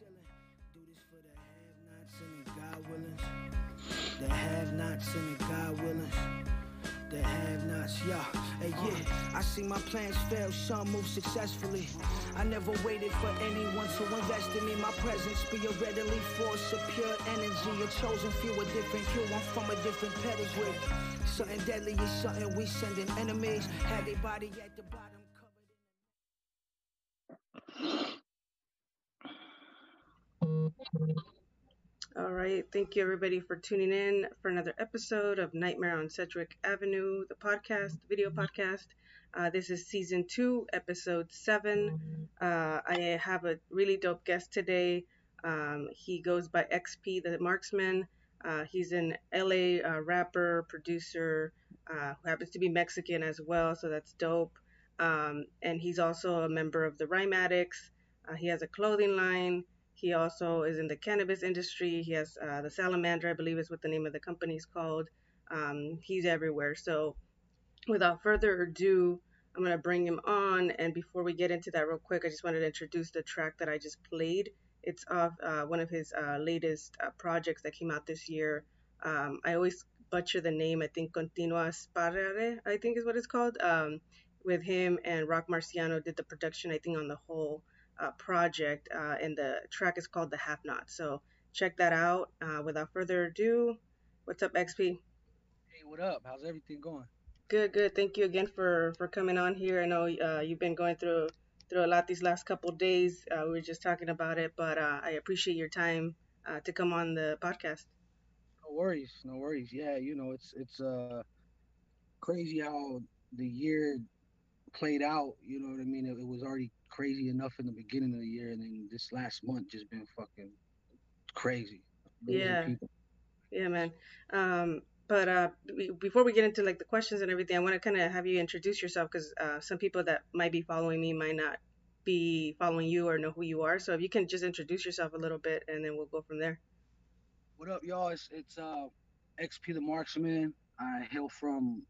Do this for the have-nots and the God willing. The have-nots and the God willing. The have-nots, yeah. Hey, yeah. I see my plans fail, some move successfully. I never waited for anyone to invest in me. My presence be a readily force of pure energy. A chosen few, a different hue. I'm from a different pedigree. Something deadly is something we sending enemies. Had their body at the bottom covered in. All right. Thank you, everybody, for tuning in for another episode of Nightmare on Sedgwick Avenue, the podcast, video podcast. Uh, this is season two, episode seven. Uh, I have a really dope guest today. Um, he goes by XP the Marksman. Uh, he's an LA uh, rapper, producer, uh, who happens to be Mexican as well, so that's dope. Um, and he's also a member of the Rhyme Addicts. Uh, he has a clothing line. He also is in the cannabis industry. He has uh, the Salamander, I believe is what the name of the company is called. Um, he's everywhere. So, without further ado, I'm going to bring him on. And before we get into that, real quick, I just wanted to introduce the track that I just played. It's off uh, one of his uh, latest uh, projects that came out this year. Um, I always butcher the name. I think Continua Sparare, I think is what it's called. Um, with him and Roc Marciano did the production, I think, on the whole uh, project, uh, and the track is called The Have Not. So check that out. Uh, without further ado, what's up, XP? Hey, what up? How's everything going? Good, good. Thank you again for for coming on here. I know uh, you've been going through through a lot these last couple days. Uh, we were just talking about it, but uh, I appreciate your time uh, to come on the podcast. No worries, no worries. Yeah, you know it's it's uh crazy how the year played out. You know what I mean? It, it was already crazy enough in the beginning of the year, and then this last month just been fucking crazy. Yeah. people. Yeah, man. Um, but uh, be- before we get into like the questions and everything, I want to kind of have you introduce yourself because uh, some people that might be following me might not be following you or know who you are. So if you can just introduce yourself a little bit, and then we'll go from there. What up, y'all? It's it's uh XP the Marksman. I hail from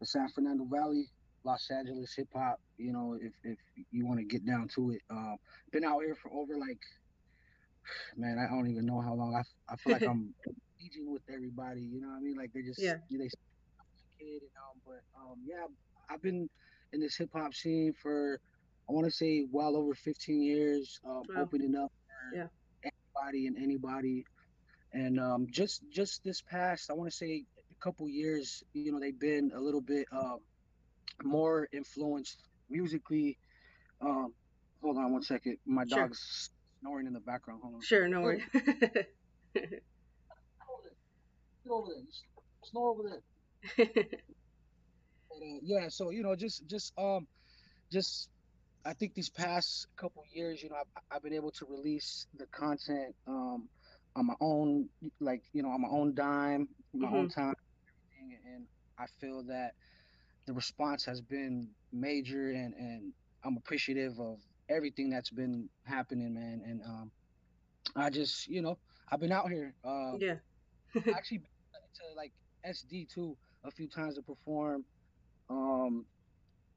the San Fernando Valley, Los Angeles hip hop. You know, if if you want to get down to it, um, been out here for over like, man, I don't even know how long. I I feel like I'm teaching with everybody. You know what I mean? Like they just Yeah. they kid, know. But um, yeah, I've been in this hip hop scene for I want to say well over 15 years, um, Wow. opening up for Yeah. anybody and anybody and um, just just this past i want to say a couple years you know they've been a little bit um, more influenced musically um, hold on one second my Sure. dog's snoring in the background hold on Sure, no worries. Get over there. Snore over there. But, uh, yeah, so you know, just just um, just I think these past couple years, you know, I've, I've been able to release the content um on my own, like you know, on my own dime, my own time, and I feel that the response has been major, and and I'm appreciative of everything that's been happening, man, and um, I just you know, I've been out here, uh, yeah. actually to like SD too a few times to perform. Um,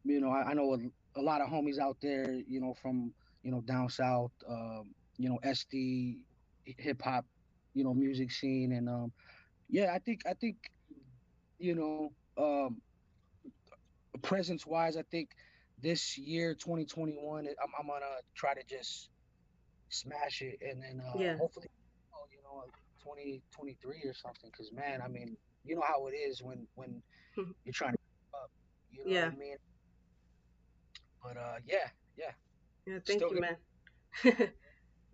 you know, I, I know a, a lot of homies out there, you know, from you know down south, um, you know, SD hip hop, you know, music scene, and um, yeah, I think I think, you know, um, presence wise, I think this year 2021, I'm I'm gonna try to just smash it, and then uh, Yeah. hopefully, you know, 2023 or something. Cause man, I mean, you know how it is when when you're trying to up. You know Yeah. what I mean? But uh, yeah, yeah. Yeah, thank Still you, man.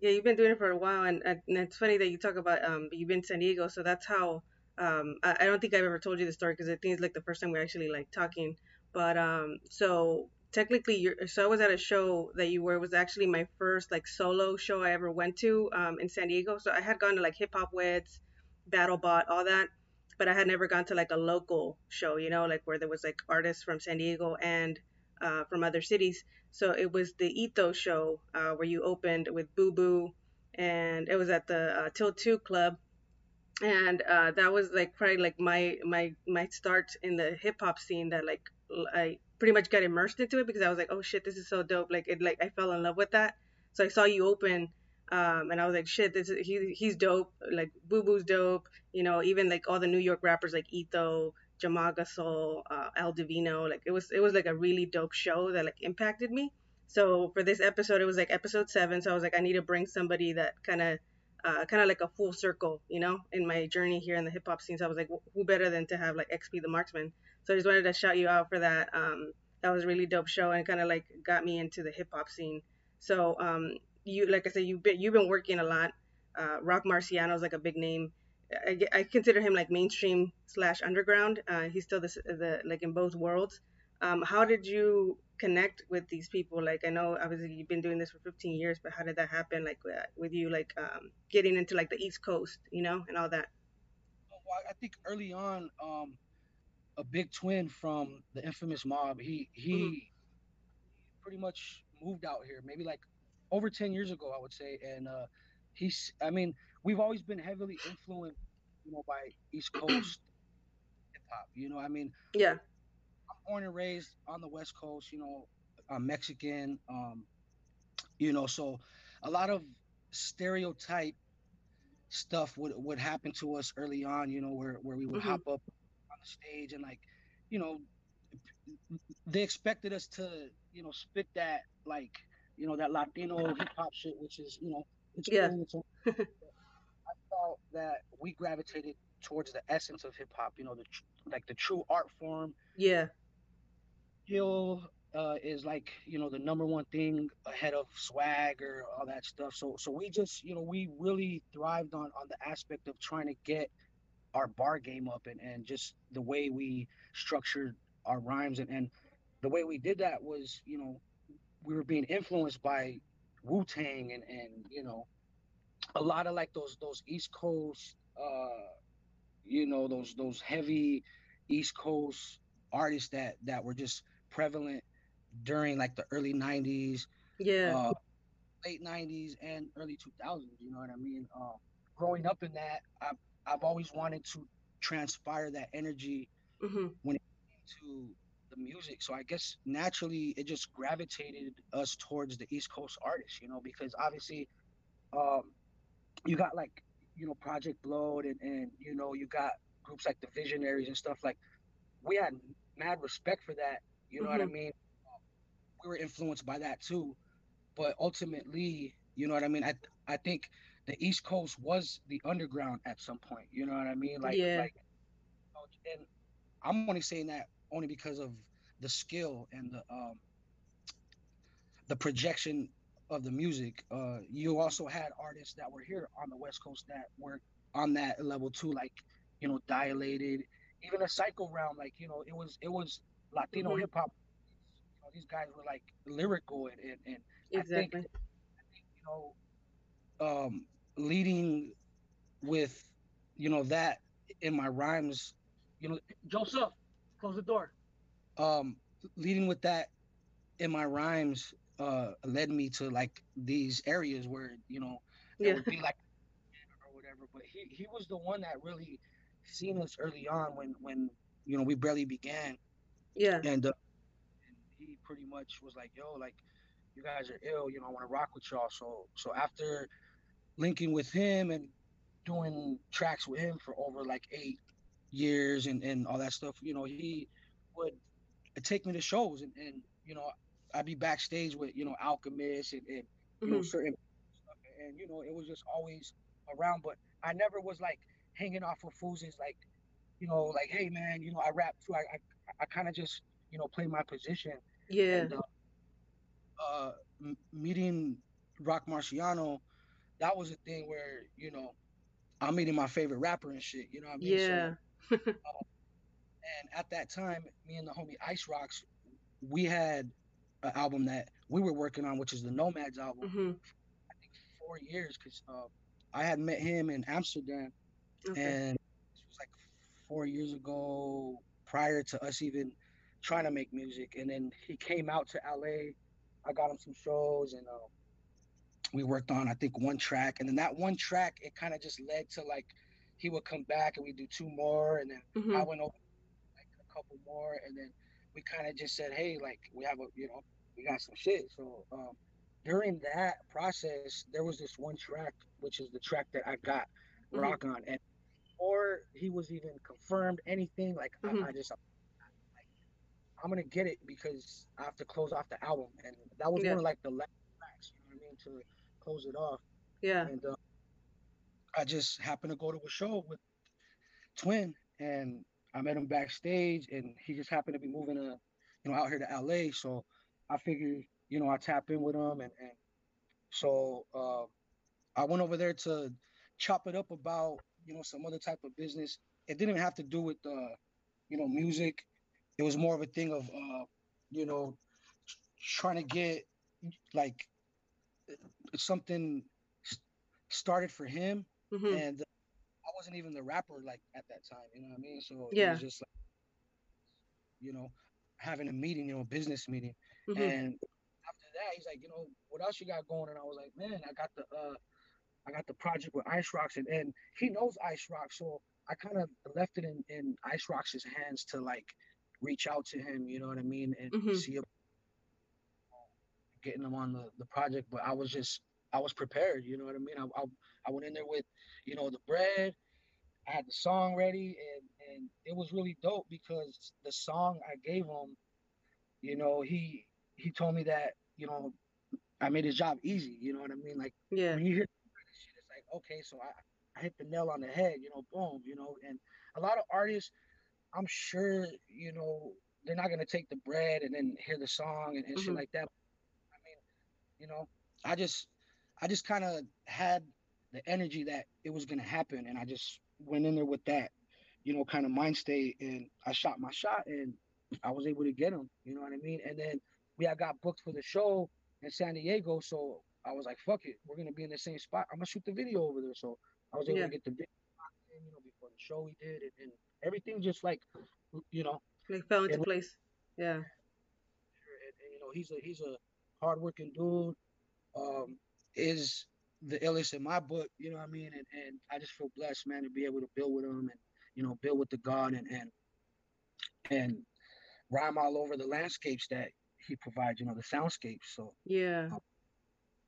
yeah, you've been doing it for a while, and, and it's funny that you talk about um you've been to San Diego, so that's how um I, I don't think I've ever told you the story because I think it's like the first time we're actually like talking. But um so technically you're so I was at a show that you were it was actually my first like solo show I ever went to um in San Diego. So I had gone to like hip hop weds, battle bot, all that, but I had never gone to like a local show, you know, like where there was like artists from San Diego and uh, from other cities. So it was the Ethos show uh, where you opened with Boo Boo, and it was at the uh, Til-Two Club, and uh, that was like probably like my my my start in the hip hop scene. That like I pretty much got immersed into it because I was like, oh shit, this is so dope. Like it like I fell in love with that. So I saw you open Um, and I was like, shit, this is, he, he's dope. Like Boo Boo's dope. You know, even like all the New York rappers like Eto, Jamal Gasol, uh, El Divino. Like it was it was like a really dope show that like impacted me. So for this episode, it was like episode seven. So I was like, I need to bring somebody that kind of uh, kind of like a full circle, you know, in my journey here in the hip hop scene. So I was like, who better than to have like XP the Marksman? So I just wanted to shout you out for that. Um, that was a really dope show and kind of like got me into the hip hop scene. So um, you, like I said, you've been you've been working a lot. Uh, Roc Marciano is like a big name. I, I consider him like mainstream slash underground. Uh, he's still the, the like in both worlds. Um, how did you connect with these people? Like I know obviously you've been doing this for 15 years, but how did that happen? Like uh, with you like um, getting into like the East Coast, you know, and all that. Well, I think early on, um, a big twin from the Infamous Mobb, he he mm-hmm. pretty much moved out here, maybe like over 10 years ago, I would say, and uh, he's I mean we've always been heavily influenced, you know, by East Coast hip hop. You know, I mean, yeah. Born and raised on the West Coast. You know, I'm Mexican. Um, you know, so a lot of stereotype stuff would would happen to us early on. You know, where where we would mm-hmm. hop up on the stage and like, you know, they expected us to, you know, spit that like, you know, that Latino hip hop shit, which is, you know, it's yeah. cool. I felt that we gravitated towards the essence of hip hop. You know, the like the true art form. Yeah. Skill uh, is like you know the number one thing ahead of swag or all that stuff. So so we just you know we really thrived on on the aspect of trying to get our bar game up and and just the way we structured our rhymes and and the way we did that was you know we were being influenced by Wu Tang and and you know a lot of like those those East Coast uh you know those those heavy East Coast artists that that were just prevalent during like the early 90s yeah uh, late 90s and early 2000s you know what I mean uh, growing up in that I've, I've always wanted to transpire that energy mm-hmm. when it came to the music. So I guess naturally it just gravitated us towards the East Coast artists, you know, because obviously um, you got like, you know, Project Blowed and, and, you know, you got groups like the Visionaries and stuff like we had mad respect for that. You know mm-hmm. what I mm-hmm. mean? We were influenced by that too. But ultimately, you know what I mean? I I think the East Coast was the underground at some point. You know what I mean? Like, yeah. like and I'm only saying that only because of the skill and the um, the projection of the music. Uh, you also had artists that were here on the West Coast that were on that level too, like you know, dilated. Even a Psycho Realm, like you know, it was it was Latino mm-hmm. hip hop. You know, these guys were like lyrical and and, and exactly. I think, I think you know, um, leading with you know that in my rhymes, you know, Joseph, Close the door. Um, leading with that in my rhymes uh led me to like these areas where you know it yeah. would be like or whatever. But he he was the one that really seen us early on when when you know we barely began. Yeah. And, uh, and he pretty much was like, "Yo, like you guys are ill. You know, I want to rock with y'all." So so after linking with him and doing tracks with him for over like eight years and, and all that stuff, you know, he would take me to shows and, and you know, I'd be backstage with, you know, Alchemist and, and you mm-hmm. know, certain stuff. And, you know, it was just always around. But I never was like hanging off with fools like, you know, like, hey man, you know, I rap too. I I, I kind of just, you know, play my position. Yeah. And, uh, uh, m- meeting Roc Marciano, that was a thing where, you know, I'm meeting my favorite rapper and shit. You know what I mean? Yeah. So, uh, and at that time, me and the homie Ice Rocks, we had an album that we were working on, which is the Nomads album. Mm-hmm. I think four years because uh, I had met him in Amsterdam, okay. and this was like four years ago, prior to us even trying to make music. And then he came out to LA. I got him some shows, and uh, we worked on I think one track, and then that one track it kind of just led to like he would come back and we do two more, and then mm-hmm. I went over like a couple more, and then we kind of just said, hey, like we have a, you know, we got some shit. So um, during that process, there was this one track, which is the track that I got mm-hmm. Roc on, and before he was even confirmed anything, like mm-hmm. I, I, just like, I'm gonna get it because I have to close off the album, and that was yeah. one of like the last tracks, you know what I mean, to close it off. Yeah. And uh, I just happened to go to a show with Twin, and I met him backstage, and he just happened to be moving, a, uh, you know, out here to LA. So I figured, you know, I tap in with him, and, and so uh, I went over there to chop it up about, you know, some other type of business. It didn't have to do with, uh, you know, music. It was more of a thing of, uh, you know, trying to get like something started for him, mm-hmm. and I wasn't even the rapper like at that time. You know what I mean? So yeah, it was just like, you know, having a meeting, you know, a business meeting, mm-hmm. and after that, he's like, you know, what else you got going? And I was like, man, I got the uh, I got the project with Ice Rocks, and, and he knows Ice Rocks, so I kind of left it in, in Ice Rocks' hands to like reach out to him, you know what I mean, and mm-hmm. see him getting him on the, the project. But I was just I was prepared. You know what I mean? I, I, I went in there with, you know, the bread. I had the song ready, and and it was really dope because the song I gave him, you know, he he told me that you know I made his job easy. You know what I mean? Like yeah. when you hear shit, it's like okay, so I I hit the nail on the head. You know, boom. You know, and a lot of artists, I'm sure, you know, they're not gonna take the bread and then hear the song and, and mm-hmm. shit like that. I mean, you know, I just I just kind of had the energy that it was gonna happen, and I just went in there with that, you know, kind of mind state, and I shot my shot, and I was able to get him. You know what I mean? And then we had got booked for the show in San Diego, so I was like, "Fuck it, we're gonna be in the same spot. I'm gonna shoot the video over there." So I was able yeah. to get the video, you know, before the show we did, and, and everything just like, you know, like fell into place. Yeah. And, and, you know, he's a he's a hardworking dude. Um, is the illest in my book, you know what I mean? And, and I just feel blessed, man, to be able to build with him and, you know, build with the God and, and, and rhyme all over the landscapes that he provides, you know, the soundscapes. So, yeah. Um,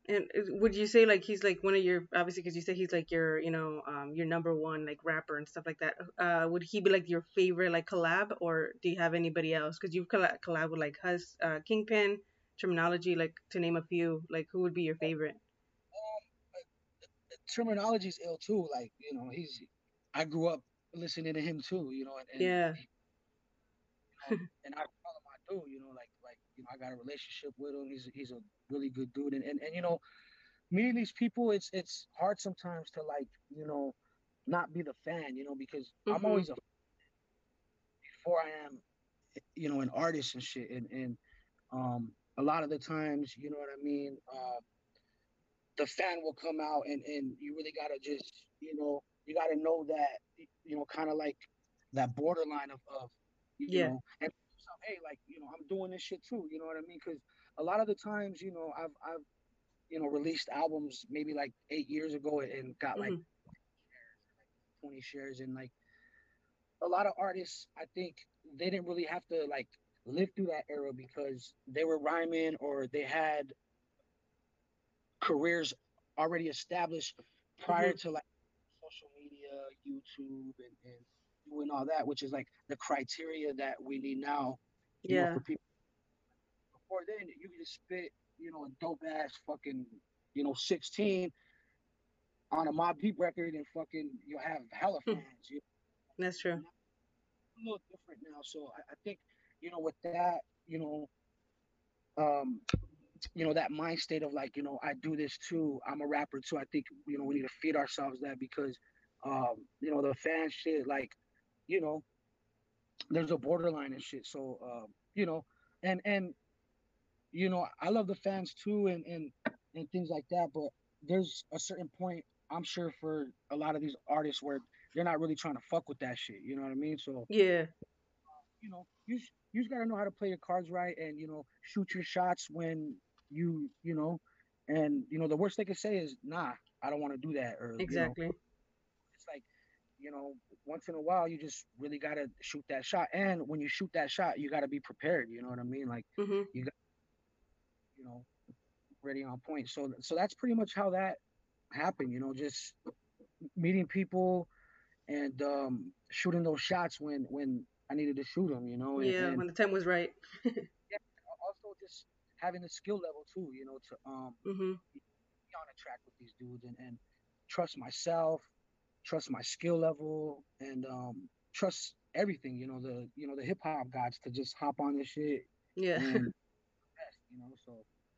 and would you say like he's like one of your obviously because you say he's like your you know um your number one like rapper and stuff like that uh would he be like your favorite like collab or do you have anybody else because you've collab, collab with like Hus uh Kingpin Termanology like to name a few like who would be your favorite Termanology is ill too. Like you know, he's I grew up listening to him too. You know, and, and yeah, he, you know, and I call him my dude. You know, like I got a relationship with him. He's he's a really good dude, and and, and you know, meeting these people, it's it's hard sometimes to like you know, not be the fan. You know, because mm-hmm. I'm always a before I am, you know, an artist and shit, and and um a lot of the times, you know what I mean. Uh, the fan will come out and and you really gotta just you know you gotta know that you know kind of like that borderline of of you yeah. know and hey like you know I'm doing this shit too you know what I mean because a lot of the times you know I've I've you know released albums maybe like eight years ago and got like mm-hmm. 20 shares and like a lot of artists I think they didn't really have to like live through that era because they were rhyming or they had careers already established prior mm-hmm. to like social media, YouTube, and, and doing all that, which is like the criteria that we need now. Yeah. Know, for people. Before then, you could just spit, you know, a dope ass fucking, you know, 16 on a Mobb Deep record and fucking you'll have hella hmm. fans. You know? That's true. A little different now. So I, I think, you know, with that, you know, um, you know that mind state of like you know i do this too i'm a rapper too i think you know we need to feed ourselves that because um you know the fan shit like you know there's a borderline and shit. So um you know and and you know i love the fans too and and and things like that but there's a certain point i'm sure for a lot of these artists where they're not really trying to fuck with that shit you know what i mean? So yeah. you know you you just gotta know how to play your cards right and you know shoot your shots when you you know and you know the worst they could say is nah i don't want to do that or exactly you know, you know once in a while you just really got to shoot that shot and when you shoot that shot you got to be prepared you know what i mean like mm-hmm. you got you know ready on point. So so that's pretty much how that happened. You know, just meeting people and um, shooting those shots when when I needed to shoot them. You know. And, yeah, and, when the time was right. yeah. Also, just having the skill level too. You know, to um, mm-hmm. be on a track with these dudes and, and trust myself, trust my skill level, and um, trust everything. You know, the you know the hip hop gods to just hop on this shit. Yeah. And, you know, so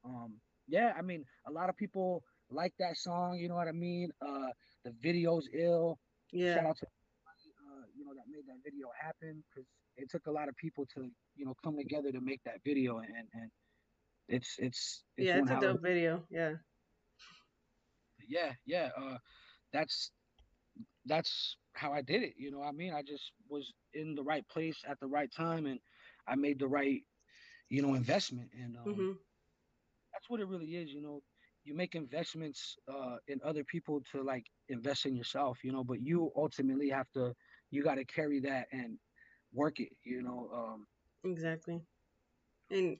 um, yeah. I mean, a lot of people like that song. You know what I mean? Uh, the video's ill. Yeah. Shout out to uh, you know that made that video happen because it took a lot of people to you know come together to make that video and and it's it's, it's yeah it's a dope video yeah yeah yeah uh that's that's how I did it you know I mean I just was in the right place at the right time and I made the right you know investment and um, mm-hmm. that's what it really is you know you make investments uh, in other people to like invest in yourself, you know, but you ultimately have to, you got to carry that and work it, you know. Um, exactly. And,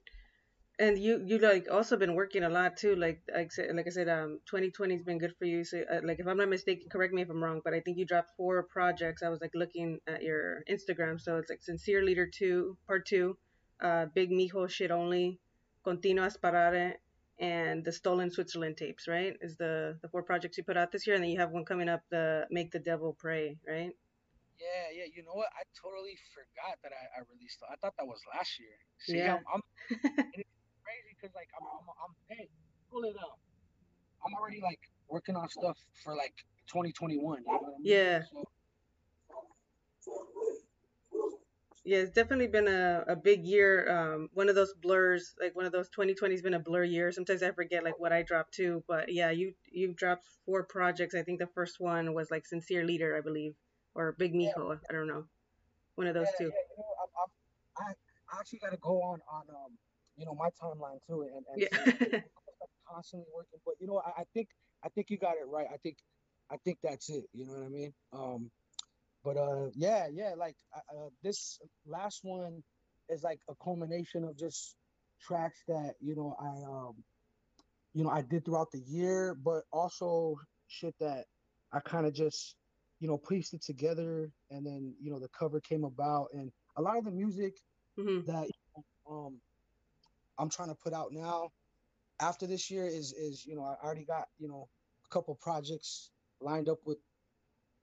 and you, you like also been working a lot too. Like I said, like I said, um, 2020 has been good for you. So uh, like, if I'm not mistaken, correct me if I'm wrong, but I think you dropped four projects. I was like looking at your Instagram. So it's like Sincere Leader 2, part two, uh, Big Mijo Shit Only, Continua Sparare, and the Stolen Switzerland tapes, right? Is the the four projects you put out this year, and then you have one coming up, the Make the Devil Pray, right? Yeah, yeah. You know what? I totally forgot that I, I released. I thought that was last year. See, yeah. I'm, I'm because like I'm, I'm, I'm hey, pull it up. I'm already like working on stuff for like 2021. You know I mean? Yeah. So, yeah, it's definitely been a, a big year. Um, one of those blurs, like one of those 2020 has been a blur year. Sometimes I forget like what I dropped too. But yeah, you you dropped four projects. I think the first one was like Sincere Leader, I believe, or Big Mijo. Yeah. I don't know, one of those yeah, two. Yeah, you know, I, I, I actually got to go on on um you know my timeline too, and, and yeah. constantly working. But you know, I, I think I think you got it right. I think I think that's it. You know what I mean? Um, but uh, yeah, yeah, like uh, this last one is like a culmination of just tracks that you know I um, you know I did throughout the year, but also shit that I kind of just you know pieced it together, and then you know the cover came about, and a lot of the music mm-hmm. that um I'm trying to put out now after this year is is you know I already got you know a couple projects lined up with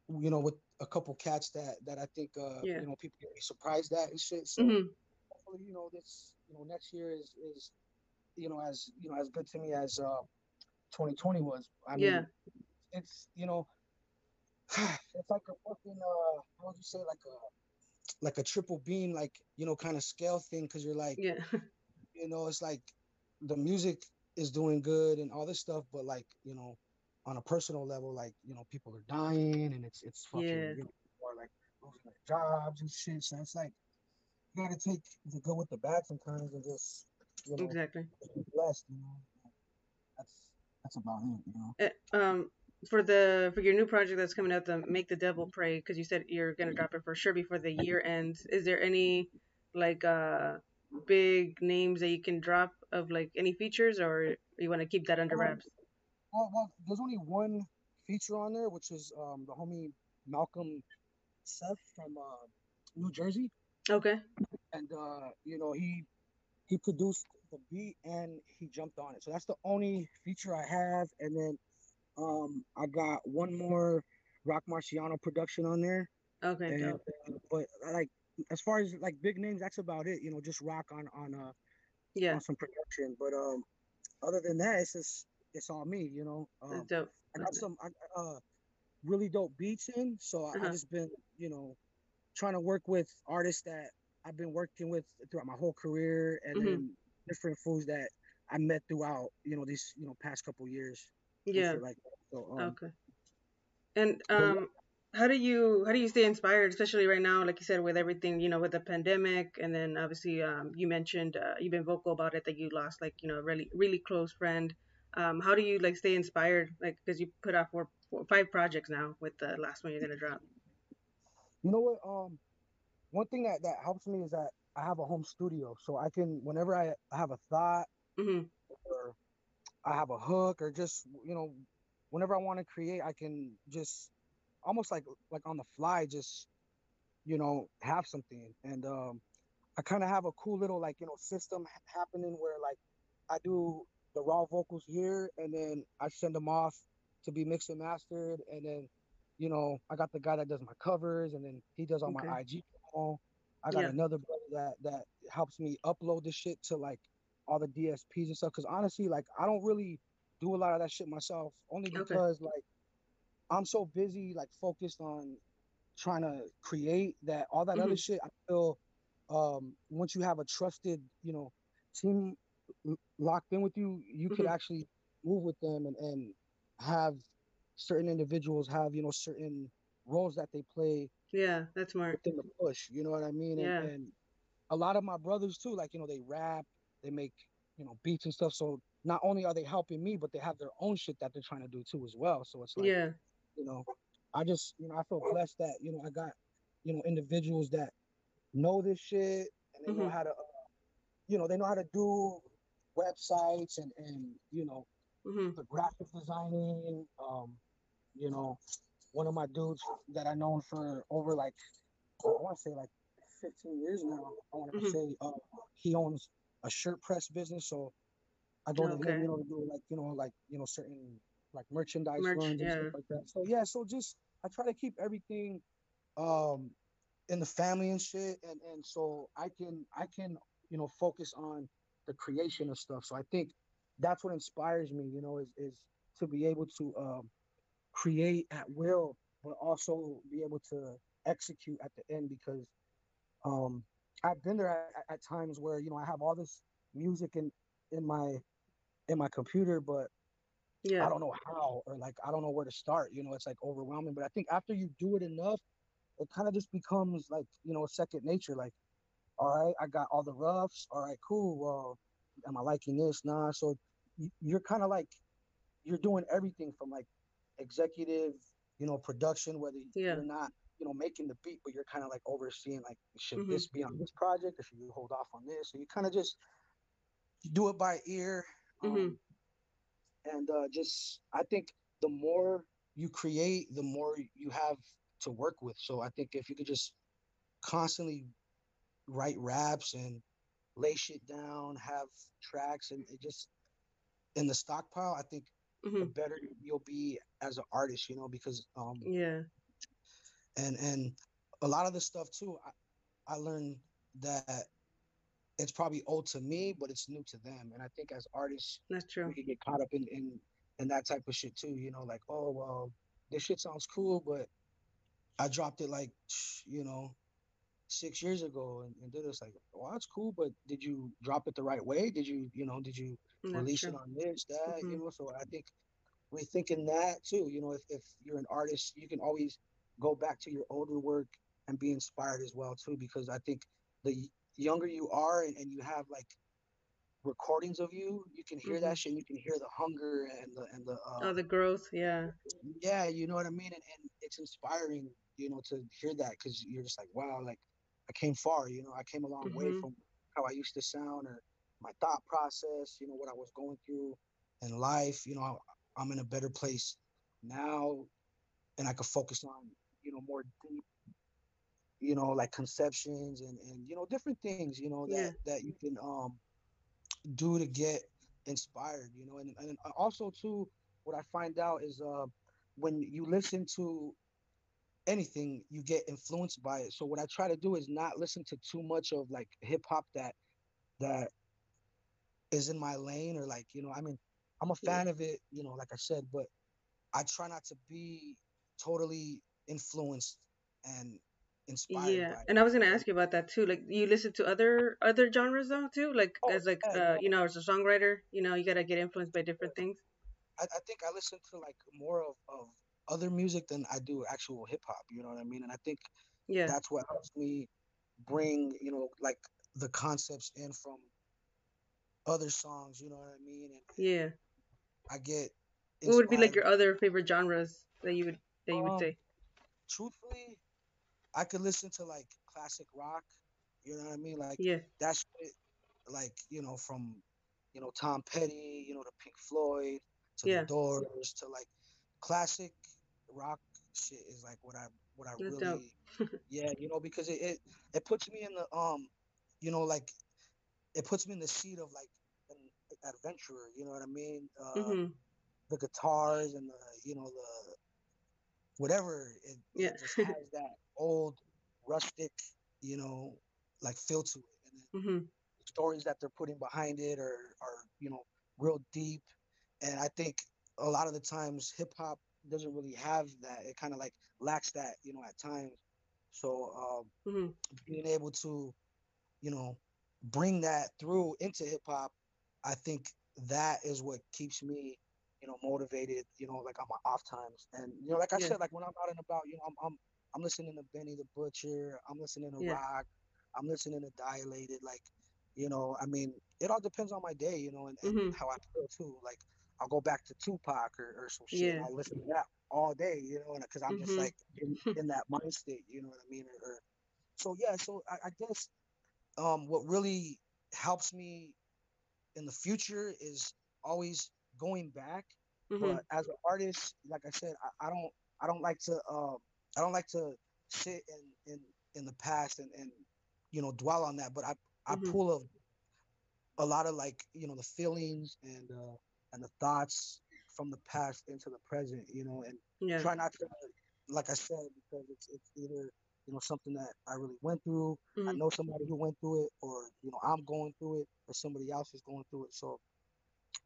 you know with a couple cats that that I think uh yeah. you know people get surprised at and shit. So mm-hmm. hopefully, you know, this you know next year is is you know as you know as good to me as uh 2020 was. I mean, yeah. it's you know it's like a fucking uh how would you say like a like a triple beam like you know kind of scale thing because you're like yeah you know it's like the music is doing good and all this stuff but like you know on a personal level, like you know, people are dying and it's it's fucking yeah. you know, or like losing their jobs and shit. So it's like you gotta take the good with the bad sometimes and just you know exactly blessed. You know, that's that's about it. You know. Uh, um, for the for your new project that's coming out, the Make the Devil Pray, because you said you're gonna drop it for sure before the year ends. Is there any like uh big names that you can drop of like any features, or you want to keep that under wraps? well, well, there's only one feature on there, which is um, the homie Malcolm Seth from uh, New Jersey. Okay. And uh, you know he he produced the beat and he jumped on it. So that's the only feature I have. And then um, I got one more Roc Marciano production on there. Okay. And, uh, but like as far as like big names, that's about it. You know, just Roc on on uh yeah on some production. But um, other than that, it's just it's all me, you know. Um, dope. I got some uh, really dope beats in, so uh-huh. I just been, you know, trying to work with artists that I've been working with throughout my whole career, and mm-hmm. then different fools that I met throughout, you know, these, you know, past couple years. Yeah. Like so, um, okay. And um, how do you how do you stay inspired, especially right now, like you said, with everything, you know, with the pandemic, and then obviously, um, you mentioned uh, you've been vocal about it that you lost, like, you know, a really really close friend um, how do you like stay inspired? Like, because you put out four, four, five projects now with the last one you're gonna drop. You know what? Um, one thing that that helps me is that I have a home studio, so I can whenever I have a thought mm-hmm. or I have a hook or just you know, whenever I want to create, I can just almost like like on the fly, just you know, have something. And um, I kind of have a cool little like you know system happening where like I do the raw vocals here, and then I send them off to be mixed and mastered, and then you know I got the guy that does my covers, and then he does all okay. my IG. I got yeah. another brother that that helps me upload the shit to like all the DSPs and stuff. Because honestly, like I don't really do a lot of that shit myself, only because okay. like I'm so busy, like focused on trying to create that all that mm-hmm. other shit. I feel um, once you have a trusted, you know, team locked in with you, you mm-hmm. could actually move with them and, and have certain individuals have, you know, certain roles that they play. Yeah, that's smart. Within the push, you know what I mean? Yeah. And, and a lot of my brothers too, like, you know, they rap, they make, you know, beats and stuff. So not only are they helping me, but they have their own shit that they're trying to do too as well. So it's like, yeah, you know, I just, you know, I feel blessed that, you know, I got, you know, individuals that know this shit and they mm-hmm. know how to, uh, you know, they know how to do websites and, and you know, mm-hmm. the graphic designing. Um, you know, one of my dudes that I known for over like, I want to say like 15 years now. I want to mm-hmm. say uh, he owns a shirt press business. So I go okay. to him, you know, to do like, you know, like, you know, certain like merchandise Merch, runs yeah. and stuff like that. So yeah, so just I try to keep everything um in the family and shit and and so I can I can, you know, focus on the creation of stuff. So I think that's what inspires me, you know, is is to be able to um create at will, but also be able to execute at the end because um I've been there at, at times where, you know, I have all this music in in my in my computer, but yeah. I don't know how or like I don't know where to start. You know, it's like overwhelming. But I think after you do it enough, it kind of just becomes like, you know, second nature. Like, all right, I got all the roughs. All right, cool. Well, am I liking this? Nah. So you're kind of like you're doing everything from like executive, you know, production, whether yeah. you're not, you know, making the beat, but you're kind of like overseeing like should mm-hmm. this be on this project or should you hold off on this? So you kind of just do it by ear Mm-hmm. And uh, just, I think the more you create, the more you have to work with. So I think if you could just constantly write raps and lay shit down, have tracks, and it just in the stockpile, I think mm-hmm. the better you'll be as an artist, you know, because um yeah, and and a lot of the stuff too, I, I learned that it's probably old to me, but it's new to them. And I think as artists, that's true. We can get caught up in in in that type of shit too. You know, like oh well, this shit sounds cool, but I dropped it like you know six years ago, and, and did this like well that's cool, but did you drop it the right way? Did you you know did you that's release true. it on this that mm-hmm. you know? So I think we think in that too. You know, if if you're an artist, you can always go back to your older work and be inspired as well too, because I think the younger you are and, and you have like recordings of you, you can hear mm-hmm. that shit. You can hear the hunger and the and the uh, oh the growth, yeah, yeah. You know what I mean, and, and it's inspiring, you know, to hear that because you're just like, wow, like I came far. You know, I came a long mm-hmm. way from how I used to sound or my thought process. You know what I was going through in life. You know, I'm in a better place now, and I could focus on you know more deep you know, like conceptions and, and you know, different things, you know, that, yeah. that you can um do to get inspired, you know, and, and also too, what I find out is uh when you listen to anything, you get influenced by it. So what I try to do is not listen to too much of like hip hop that that is in my lane or like, you know, I mean, I'm a fan yeah. of it, you know, like I said, but I try not to be totally influenced and inspired yeah and i was gonna ask you about that too like you listen to other other genres though too like oh, as like yeah, uh you know as a songwriter you know you gotta get influenced by different things? I, I think i listen to like more of, of other music than i do actual hip-hop you know what i mean? And i think yeah. that's what helps me bring you know like the concepts in from other songs you know what i mean? And yeah. I get what would be like your other favorite genres that you would that you would um, say? truthfully I could listen to like classic rock. You know what I mean? Like yeah. that's like you know from you know Tom Petty, you know the Pink Floyd, to Yeah. the Doors, to like classic rock shit is like what I what I That's really yeah you know because it, it it puts me in the um you know like it puts me in the seat of like an adventurer you know what I mean uh, hmm the guitars and the you know the whatever it, Yeah. it just has that old rustic you know like feel to it. And then hmm the stories that they're putting behind it are are you know real deep. And i think a lot of the times hip hop doesn't really have that. It kind of like lacks that you know at times. So um hmm being able to you know bring that through into hip hop i think that is what keeps me you know motivated you know like on my off times. And you know like i Yeah. said like when i'm out and about you know i'm i'm, I'm listening to benny the butcher i'm listening to Yeah. rock i'm listening to dilated like you know i mean it all depends on my day you know and, and Mhm. how i feel too like i'll go back to tupac or, or some shit Yeah. i'll listen to that all day you know because i'm just Mhm. like in, in that mind state you know what i mean or, or so yeah so I, I guess um what really helps me in the future is always going back hmm but as an artist like i said i, I don't i don't like to um i don't like to sit in in in the past and and you know dwell on that but i i Mhm. pull a, a lot of like you know the feelings and uh and the thoughts from the past into the present you know and Yeah. try not to like i said because it's it's either you know something that i really went through i Mhm. know somebody who went through it or you know i'm going through it or somebody else is going through it so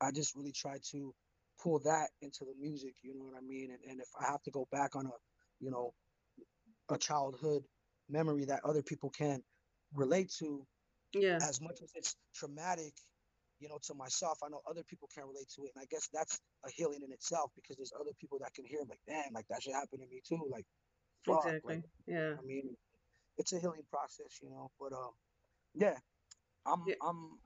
i just really try to pull that into the music you know what i mean and, and if i have to go back on a you know a childhood memory that other people can relate to Yeah. as much as it's traumatic you know to myself i know other people can relate to it and i guess that's a healing in itself because there's other people that can hear like damn like that should happen to me too like fuck Exactly. like Yeah. i mean it's a healing process you know but um yeah i'm Yeah. i'm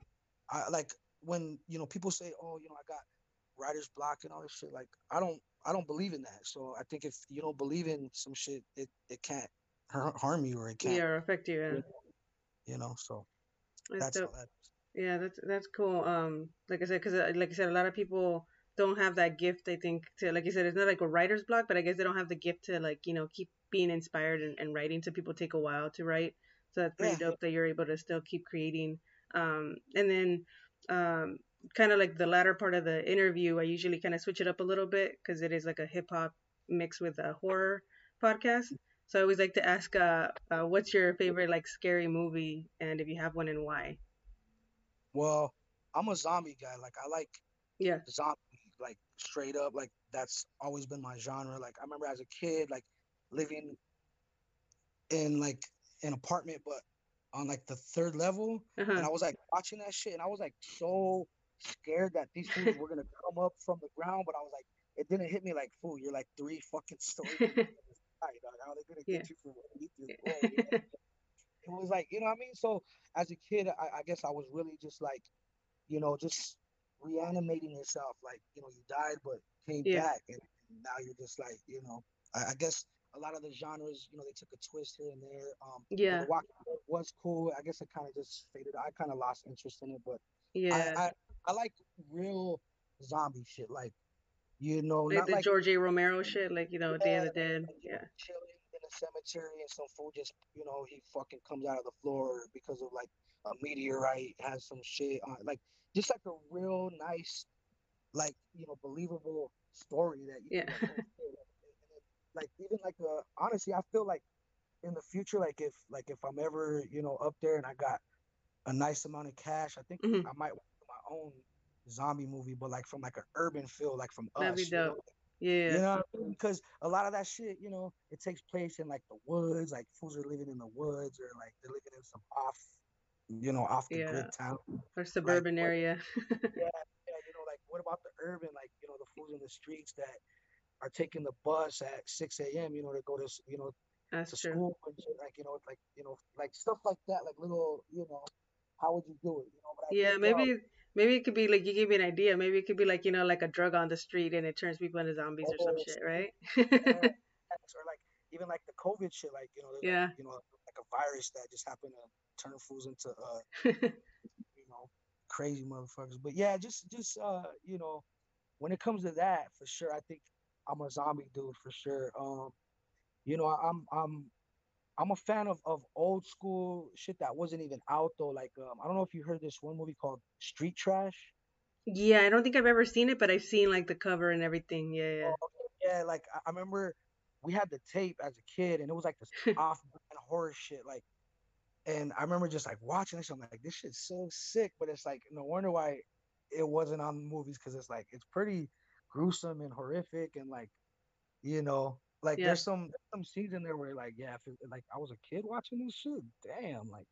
i like when you know people say oh you know i got writer's block and all this shit like i don't i don't believe in that so i think if you don't believe in some shit it it can't harm you or it can't Yeah. Or affect you. Yeah. you know so That's that's that Yeah, that's that's cool. Um, like I said, because like I said, a lot of people don't have that gift. I think to like you said, it's not like a writer's block, but I guess they don't have the gift to like you know keep being inspired and, and writing. So people take a while to write. So that's pretty Yeah. dope that you're able to still keep creating. Um, and then um, kind of like the latter part of the interview, I usually kind of switch it up a little bit because it is like a hip hop mixed with a horror podcast. So I always like to ask, uh, uh, what's your favorite like scary movie, and if you have one, and why? Well, I'm a zombie guy. Like I like Yeah. zombie, like straight up. Like that's always been my genre. Like I remember as a kid, like living in like an apartment, but on like the third level, Uh-huh. and I was like watching that shit, and I was like so scared that these things were gonna come up from the ground. But I was like, it didn't hit me like, fool, you're like three fucking stories. dog. How are they gonna Yeah. you from underneath this? It was like you know what I mean. So as a kid, I, I guess I was really just like, you know, just reanimating yourself. Like you know, you died but came Yeah. back, and now you're just like you know. I, I guess a lot of the genres, you know, they took a twist here and there. Um, Yeah. The Walking Dead was cool. I guess it kind of just faded. I kind of lost interest in it, but Yeah. I, I I like real zombie shit. Like you know, like not the like George A. Romero shit, like you know, Day of the Dead. like, Yeah. chilling in a cemetery and some fool just, you know, he fucking comes out of the floor because of like a meteorite has some shit on it. Like just like a real nice, like, you know, believable story that you Yeah. can like, shit. And then, like even like uh honestly I feel like in the future, like if like if I'm ever, you know, up there and I got a nice amount of cash, I think Mhm. I might own zombie movie, but like from like an urban feel, like from That'd be us, you know. Yeah. you know, I mean? because a lot of that shit, you know, it takes place in like the woods, like fools are living in the woods, or like they're living in some off, you know, off the Yeah. grid town. Or suburban but- area. Yeah, yeah, you know, like what about the urban, like you know, the fools in the streets that are taking the bus at 6 a.m. You know, to go to you know to true. school and shit, like you know, like you know, like stuff like that, like little, you know, how would you do it? You know, but I Yeah, maybe um, maybe it could be like you gave me an idea. Maybe it could be like you know like a drug on the street and it turns people into zombies or some Oh, shit, right? or like even like the COVID shit, like you know, Yeah. like, you know, like a virus that just happened to turn fools into uh, you know, crazy motherfuckers. But yeah, just just uh, you know, when it comes to that, for sure, I think I'm a zombie dude for sure. Um, you know, I'm I'm I'm a fan of of old school shit that wasn't even out though. Like um, I don't know if you heard this one movie called Street Trash. Yeah, I don't think I've ever seen it, but I've seen like the cover and everything. Yeah, yeah. Oh, yeah, like I, remember we had the tape as a kid, and it was like this off brand horror shit. Like, and I remember just like watching this. I'm like, this shit's so sick, but it's like no wonder why it wasn't on the movies because it's like it's pretty gruesome and horrific and like you know like Yeah. there's some some scenes in there where like yeah if it, like I was a kid watching this shit damn like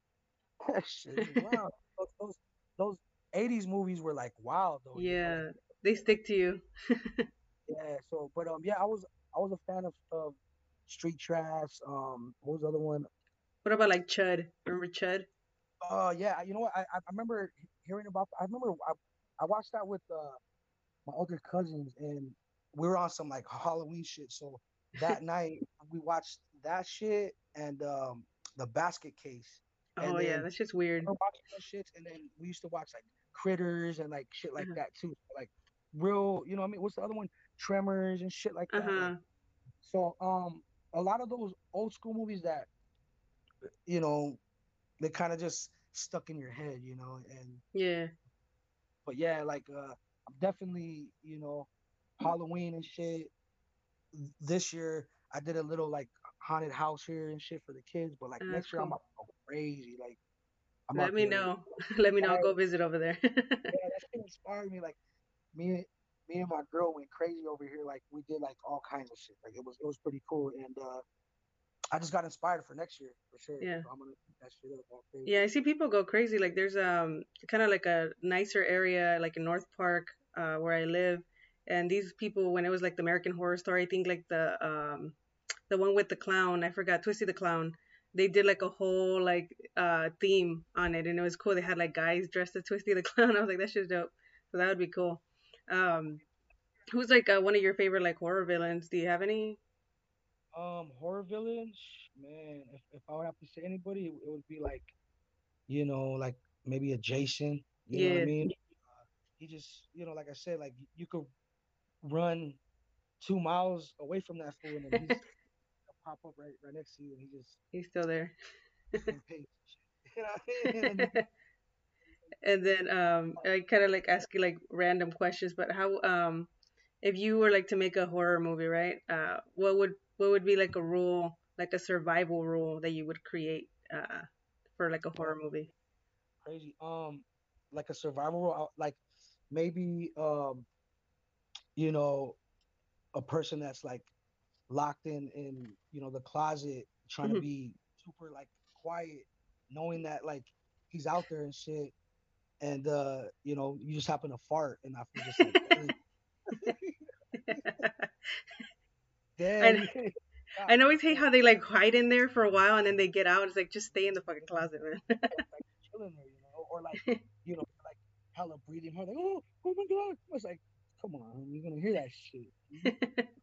that shit wild those, those those 80s movies were like wild though you know? Yeah, they stick to you. yeah so but um yeah I was I was a fan of, of Street Trash um what was the other one What about like Chud? Remember Chud? Uh, yeah. You know what? I I I remember hearing about. I remember I, I watched that with uh my older cousins, and we were on some like Halloween shit. So that night we watched that shit and um the Basket Case. And Oh yeah, that's just weird. we were watching those shits, and then we used to watch like Critters and like shit like Uh-huh. that too. Like real, you know. what I mean, what's the other one? Tremors and shit like that. like, huh. so um a lot of those old school movies that you know they kind of just stuck in your head, you know, and Yeah. but yeah, like uh I'm definitely, you know, Halloween and shit. This year I did a little like haunted house here and shit for the kids, but like Oh, next year I'm cool. about to go crazy. Like I'm Let me know. Let me know. I'll go visit over there. Yeah, that shit inspired me. Like me and me and my girl went crazy over here. Like we did like all kinds of shit. Like it was it was pretty cool. And uh I just got inspired for next year for sure. Yeah. So I'm gonna that shit up crazy. Yeah, I see people go crazy. Like there's um kind of like a nicer area like in North Park uh where I live and these people when it was like the American Horror Story, I think like the um the one with the clown, I forgot Twisty the clown. They did like a whole like uh theme on it and it was cool. They had like guys dressed as Twisty the clown. I was like that shit's dope. So that would be cool. Um who's like uh, one of your favorite like horror villains? Do you have any? Um, horror villains, man. If if I would have to say anybody, it, it would be like, you know, like maybe a Jason. You know what Yeah. I mean? Uh, he just, you know, like I said, like you could run two miles away from that fool, and then he's gonna pop up right right next to you, and he just He's still there. and pays. You know what I mean? And then- um I kind of like ask you like random questions, but how um if you were like to make a horror movie, right? Uh what would what would be like a rule, like a survival rule that you would create uh for like a horror movie? crazy. Um, like a survival role, uh, like maybe um, you know, a person that's like locked in in you know the closet, trying to Mhm. be super like quiet, knowing that like he's out there and shit, and uh, you know, you just happen to fart, and I feel just like, damn. I always hate how they like hide in there for a while and then they get out. It's like just stay in the fucking closet, man. like chilling there, you know, or like you know, like hella breathing hard, like oh, oh my god. I was like, come on, you're gonna hear that shit.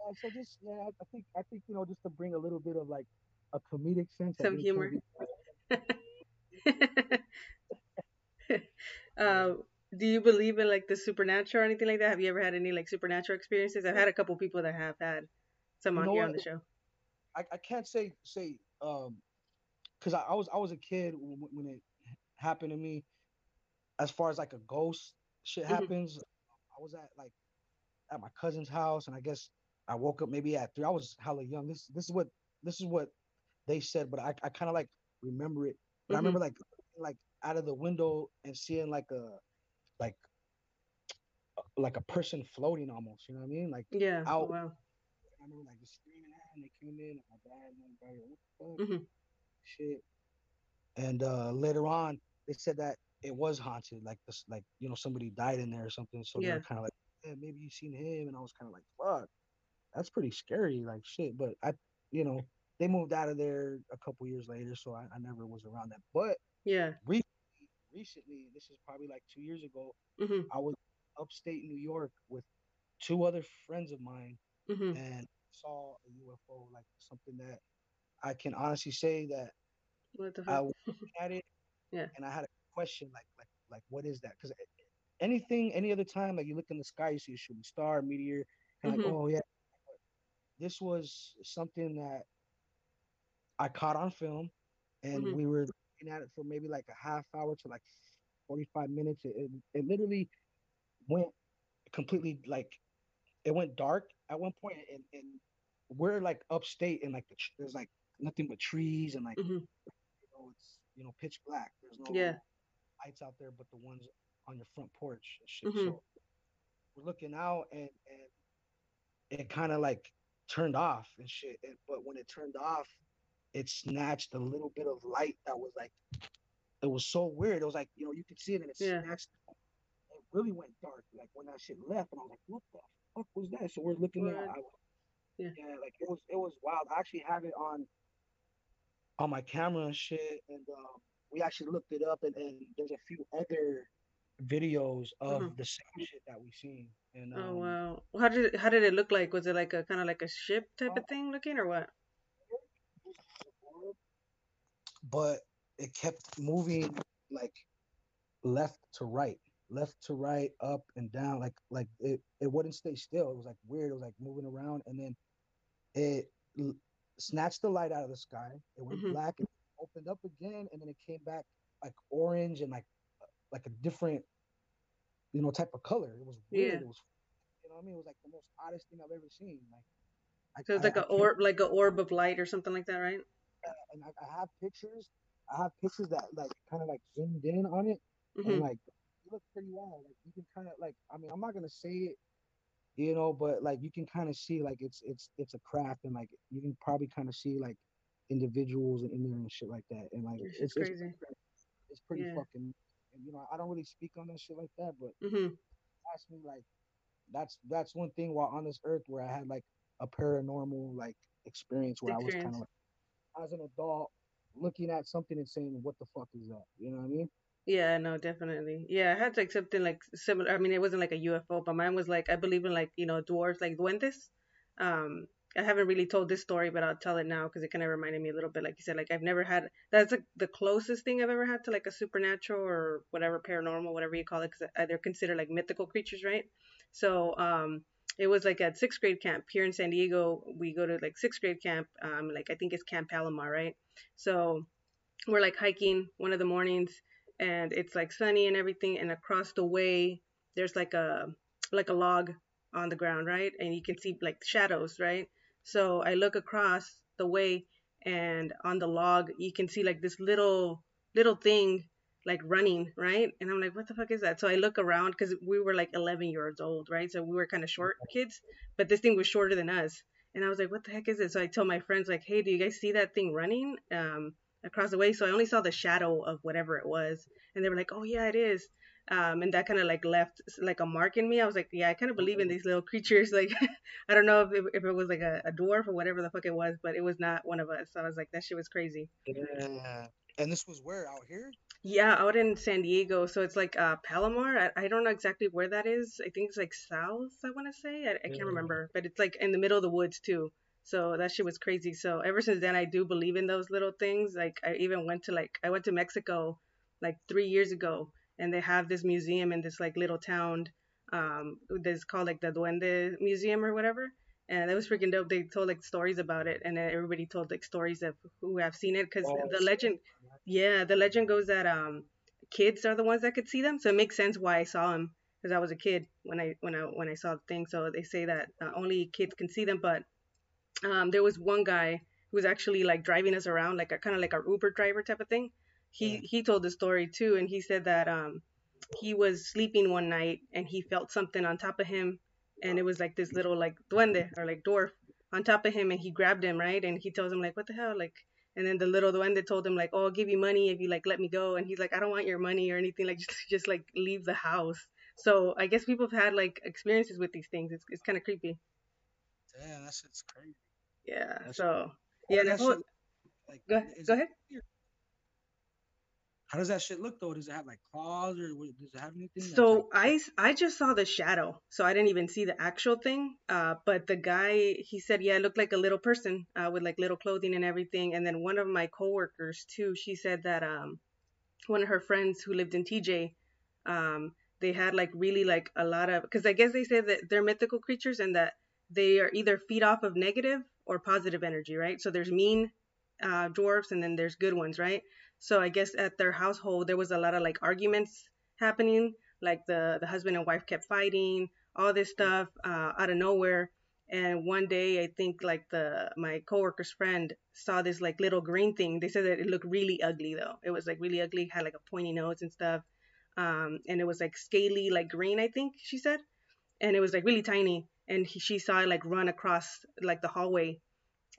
Uh, so just yeah, I, think I think you know just to bring a little bit of like a comedic sense, Some humor. Uh, do you believe in like the supernatural or anything like that? Have you ever had any like supernatural experiences? I've had a couple people that have had some You on here what? on the show. I, I can't say say um because I, I was I was a kid when, when it happened to me. As far as like a ghost shit Mhm. happens, I was at like at my cousin's house, and I guess I woke up maybe at three. I was hella young. This this is what this is what they said, but I, I kind of like remember it. But I Mhm. remember like like out of the window and seeing like a like like a person floating almost. You know what I mean? Like Yeah. Oh, out. wow. I remember like just screaming at and they came in and my dad and everybody like, what the fuck? Mhm. Shit. And uh later on they said that it was haunted, like this like, you know, somebody died in there or something. So Yeah. they're kinda like, Yeah, maybe you seen him and I was kinda like, Fuck, that's pretty scary, like shit. But I you know, they moved out of there a couple years later, so I, I never was around that. But Yeah. recently, this is probably like two years ago, Mhm. I was upstate New York with two other friends of mine Mhm. and saw a UFO, like something that I can honestly say that What the I was looking at it Yeah. and I had a question like like like what is that? Because anything, any other time, like you look in the sky, you see a shooting star, meteor, and Mhm. like, oh yeah. This was something that I caught on film, and Mhm. we were looking at it for maybe like a half hour to like 45 minutes. It, it, it literally went completely like it went dark at one point, and, and we're like upstate, and like the, there's like nothing but trees, and like Mhm. you know it's you know pitch black. There's no Yeah. Lights out there, but the ones on your front porch and shit. Mhm. So we're looking out, and and it kind of like turned off and shit. And, but when it turned off, it snatched a little bit of light that was like, it was so weird. It was like, you know, you could see it and it Yeah. snatched. It really went dark, like when that shit left, and I was like, what the fuck was that? So we're looking at? I, Yeah. yeah, like it was, it was wild. I actually have it on, on my camera and shit, and um, we actually looked it up, and, and there's a few other videos of Mhm. the same shit that we've seen. And um, Oh wow. How did it, how did it look like? Was it like a kind of like a ship type Uh, of thing looking or what? but it kept moving like left to right, left to right, up and down, like like it, it wouldn't stay still. It was like weird. It was like moving around, and then it l- snatched the light out of the sky. It went Mhm. black, it opened up again, and then it came back like orange and like like a different, you know, type of color. It was weird. Yeah. It was, you know, what I mean, it was like the most oddest thing I've ever seen. Like, I, So it's like I a can't- orb, like a orb of light or something like that, right? and I, I have pictures. I have pictures that like kind of like zoomed in on it, and hmm like it looks pretty wild. Like you can kind of like I mean I'm not gonna say it, you know, but like you can kind of see like it's it's it's a craft, and like you can probably kind of see like individuals in there and shit like that, and like This it's is it's crazy. it's pretty Yeah. fucking. And, you know I don't really speak on that shit like that, but hmm ask me like that's that's one thing while on this earth where I had like a paranormal like experience where I was kind of like as an adult looking at something and saying what the fuck is that you know what I mean Yeah, no, definitely. Yeah, I had like something like similar. I mean, it wasn't like a UFO, but mine was like I believe in like you know dwarves, like duendes. Um, I haven't really told this story, but I'll tell it now because it kind of reminded me a little bit. Like you said, like I've never had. That's like the closest thing I've ever had to like a supernatural or whatever paranormal, whatever you call it, because they're considered like mythical creatures, right? So um, it was like at sixth grade camp here in San Diego. We go to like sixth grade camp. Um, like I think it's Camp Palomar, right? So we're like hiking one of the mornings and it's like sunny and everything and across the way there's like a like a log on the ground right and you can see like shadows right so i look across the way and on the log you can see like this little little thing like running right? And i'm like what the fuck is that? So i look around because we were like 11 years old right? So we were kind of short kids but this thing was shorter than us. And i was like what the heck is it so i tell my friends like hey do you guys see that thing running um across the way? So i only saw the shadow of whatever it was. And they were like oh yeah it is um, and that kind of like left like a mark in me. I was like yeah i kind of believe in these little creatures. Like i don't know if it, if it was like a, a dwarf or whatever the fuck it was but it was not one of us. So i was like that shit was crazy. Yeah. And this was where? Out here? Yeah out in san diego. So it's like uh palomar. I, I don't know exactly where that is. I think it's like south i want to say. I, I can't remember. But it's like in the middle of the woods too. So that shit was crazy. So ever since then i do believe in those little things. Like i even went to like i went to mexico like three years ago and they have this museum in this like little town um that's called like the duende museum or whatever. And that was freaking dope. They told like stories about it and then everybody told like stories of who have seen it because Oh, the legend yeah the legend goes that um kids are the ones that could see them. So it makes sense why i saw them because i was a kid when i when i when i saw the thing. So they say that uh, only kids can see them but um there was one guy who was actually like driving us around like a kind of like our uber driver type of thing he Yeah. he told the story too and he said that um he was sleeping one night and he felt something on top of him and it was like this little like duende or like dwarf on top of him and he grabbed him right and he tells him like what the hell like and then the little duende told him like oh i'll give you money if you like let me go and he's like i don't want your money or anything like just just like leave the house so i guess people have had like experiences with these things it's, it's kind of creepy Damn, that shit's crazy. yeah That's- so How yeah does and that I shit told- like, go, go ahead weird? How does that shit look though? Does it have like claws or what- does it have anything? So like, I I just saw the shadow, so I didn't even see the actual thing. Uh, but the guy he said, yeah, it looked like a little person uh, with like little clothing and everything. And then one of my coworkers too, she said that um one of her friends who lived in TJ um, they had like really like a lot of because I guess they say that they're mythical creatures and that they are either feed off of negative or positive energy, right? So there's mean uh, dwarfs and then there's good ones, right? So I guess at their household there was a lot of like arguments happening, like the the husband and wife kept fighting, all this stuff uh, out of nowhere. And one day, I think like the my coworker's friend saw this like little green thing. They said that it looked really ugly though. It was like really ugly, had like a pointy nose and stuff. Um, and it was like scaly, like green, I think she said. And it was like really tiny. And he, she saw it like run across like the hallway.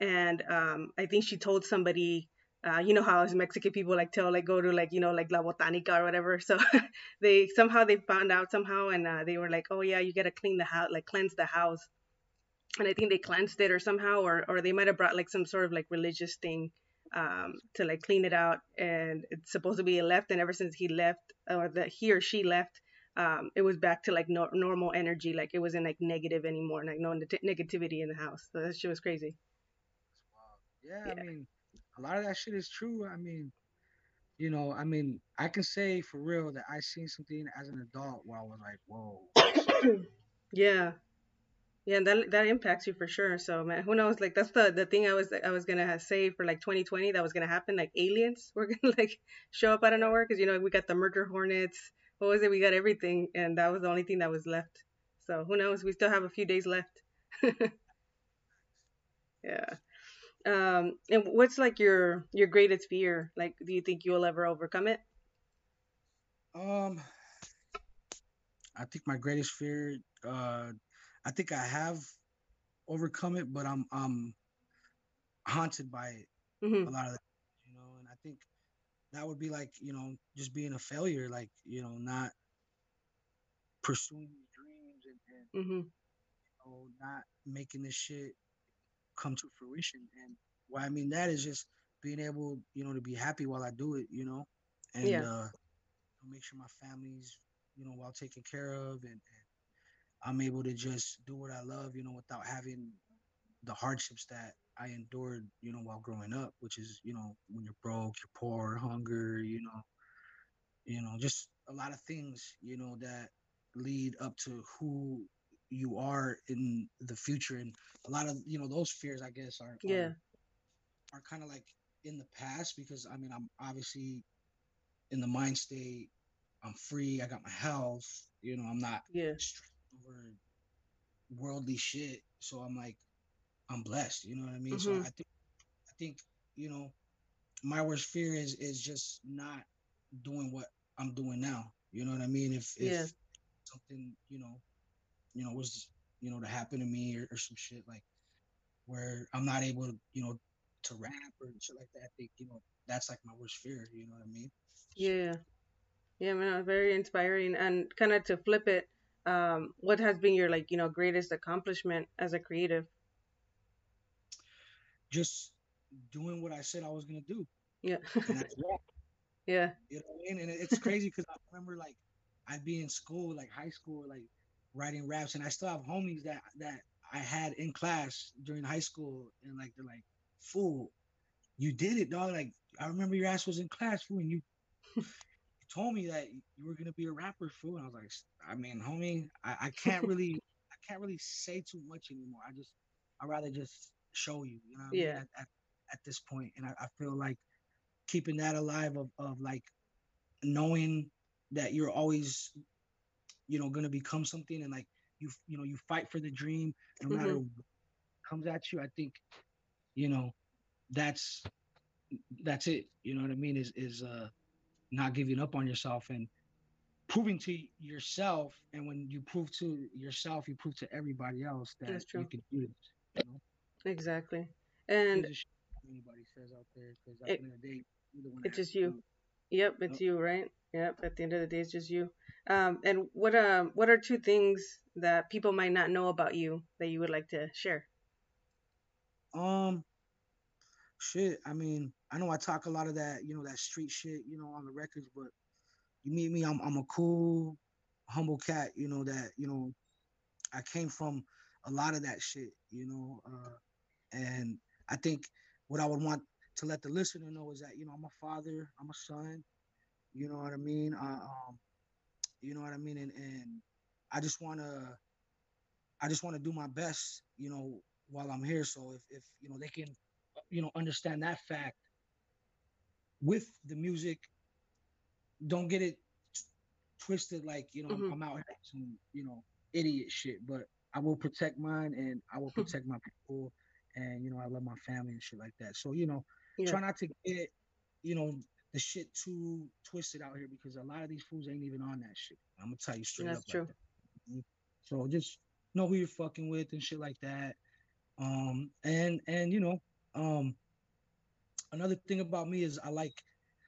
And um, I think she told somebody uh, you know how as Mexican people like tell like go to like you know like La Botanica or whatever. So they somehow they found out somehow and uh, they were like, oh yeah, you gotta clean the house, like cleanse the house. And I think they cleansed it or somehow, or or they might have brought like some sort of like religious thing um, to like clean it out. And it's supposed to be left, and ever since he left or that he or she left, um, it was back to like no, normal energy. Like it wasn't like negative anymore, like no negativity in the house. So that shit was crazy. Wow. Yeah, yeah, I mean a lot of that shit is true. I mean, you know, I mean, I can say for real that I seen something as an adult where I was like, whoa. yeah. Yeah, that that impacts you for sure. So man, who knows? Like that's the the thing I was I was gonna say for like 2020 that was gonna happen. Like aliens were gonna like show up out of nowhere because you know we got the murder hornets. What was it? We got everything, and that was the only thing that was left. So who knows? We still have a few days left. yeah. Um, and what's like your your greatest fear? Like, do you think you'll ever overcome it? Um, I think my greatest fear, uh, I think I have overcome it, but I'm I'm haunted by it mm-hmm. a lot of that, you know. And I think that would be like you know just being a failure, like you know not pursuing your dreams and, and mm-hmm. you know not making this shit come to fruition. And what I mean that is just being able, you know, to be happy while I do it, you know, and yeah. uh, make sure my family's, you know, well taken care of, and, and I'm able to just do what I love, you know, without having the hardships that I endured, you know, while growing up, which is, you know, when you're broke, you're poor, hunger, you know, you know, just a lot of things, you know, that lead up to who you are in the future and a lot of you know those fears i guess are yeah are, are kind of like in the past because i mean i'm obviously in the mind state i'm free i got my health you know i'm not yeah over worldly shit so i'm like i'm blessed you know what i mean mm-hmm. so i think i think you know my worst fear is is just not doing what i'm doing now you know what i mean if if yeah. something you know you know, was you know to happen to me or, or some shit like where I'm not able to, you know, to rap or shit like that. I think, you know, that's like my worst fear, you know what I mean? Yeah. Yeah, man, very inspiring. And kind of to flip it, um, what has been your like, you know, greatest accomplishment as a creative? Just doing what I said I was gonna do. Yeah. yeah. You know what I mean? And it's crazy because I remember like I'd be in school, like high school, like writing raps, and I still have homies that that I had in class during high school, and like they're like, "Fool, you did it, dog!" Like I remember your ass was in class, fool, and you, you told me that you were gonna be a rapper, fool. And I was like, I mean, homie, I, I can't really, I can't really say too much anymore. I just, I rather just show you, you know, yeah. I mean, at, at, at, this point, and I, I feel like keeping that alive of, of like knowing that you're always you know going to become something and like you you know you fight for the dream no mm-hmm. matter what comes at you i think you know that's that's it. You know what i mean? Is is uh not giving up on yourself and proving to yourself and when you prove to yourself you prove to everybody else that you can do it you know? exactly. And anybody says out there because at the end of the day it's just you. yep it's you right yep at the end of the day it's just you um, and what um what are two things that people might not know about you that you would like to share? Um, shit. I mean, I know I talk a lot of that, you know, that street shit, you know, on the records, but you meet me, I'm I'm a cool, humble cat, you know that, you know, I came from a lot of that shit, you know, uh, and I think what I would want to let the listener know is that, you know, I'm a father, I'm a son, you know what I mean. Uh, um, You know what I mean? And and I just wanna I just want to do my best, you know, while I'm here. So if if you know they can, you know, understand that fact with the music, don't get it twisted like you know Mhm. I'm, I'm out here some you know idiot shit. But I will protect mine and I will protect my people, and you know I love my family and shit like that. So you know, Yeah. try not to get you know the shit too twisted out here because a lot of these fools ain't even on that shit. I'm gonna tell you straight That's up true. like that. Mhm. So just know who you're fucking with and shit like that. Um and and you know, um another thing about me is I like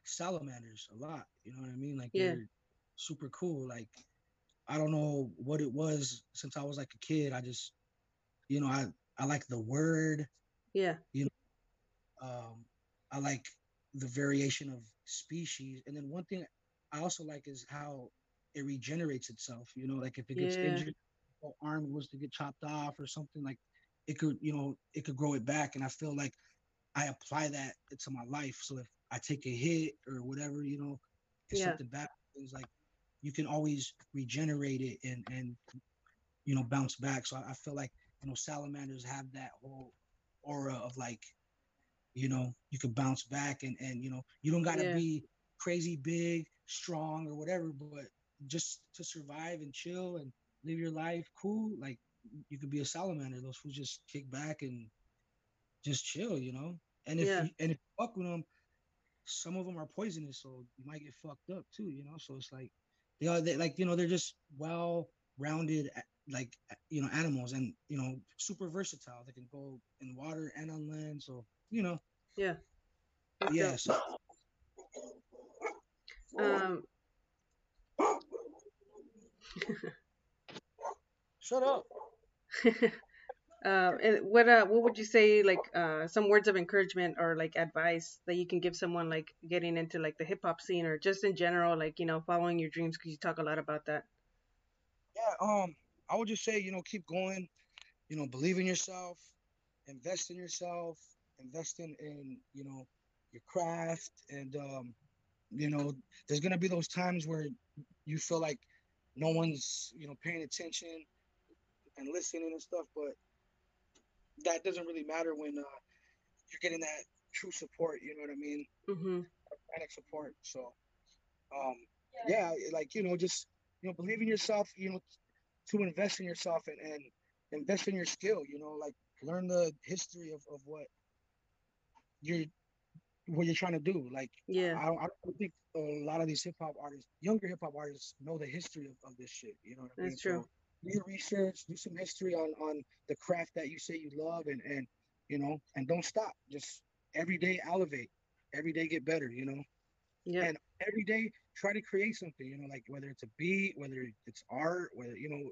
salamanders a lot. You know what I mean? Like Yeah. they're super cool. Like I don't know what it was since I was like a kid. I just you know, I I like the word Yeah. You know, um, I like the variation of species, and then one thing I also like is how it regenerates itself. You know, like if it gets Yeah. injured, or arm was to get chopped off or something, like it could, you know, it could grow it back. And I feel like I apply that to my life. So if I take a hit or whatever, you know, and Yeah. something bad happens, like you can always regenerate it and and you know bounce back. So I, I feel like you know salamanders have that whole aura of like you know you can bounce back and and you know you don't got to Yeah. be crazy big strong or whatever but just to survive and chill and live your life cool like you could be a salamander those who just kick back and just chill you know and if Yeah. you and if you fuck with them some of them are poisonous so you might get fucked up too you know so it's like they are they, like you know they're just well rounded like you know animals and you know super versatile they can go in water and on land so you know Yeah. That's yeah so Um. shut up Um, and what uh, what would you say like uh, some words of encouragement or like advice that you can give someone like getting into like the hip hop scene or just in general like you know following your dreams because you talk a lot about that. yeah um i would just say you know keep going you know believe in yourself invest in yourself invest in in you know your craft. And um you know there's gonna be those times where you feel like no one's you know paying attention and listening and stuff but that doesn't really matter when uh, you're getting that true support you know what i mean? Mhm. organic support so um yeah like you know just you know believe in yourself you know to invest in yourself and, and invest in your skill you know like learn the history of, of what you're what you're trying to do like Yeah. I, I don't think a lot of these hip hop artists younger hip hop artists know the history of, of this shit you know what i mean That's true. so do your research do some history on on the craft that you say you love and and you know and don't stop just every day elevate every day get better you know Yeah. and every day try to create something you know like whether it's a beat whether it's art whether you know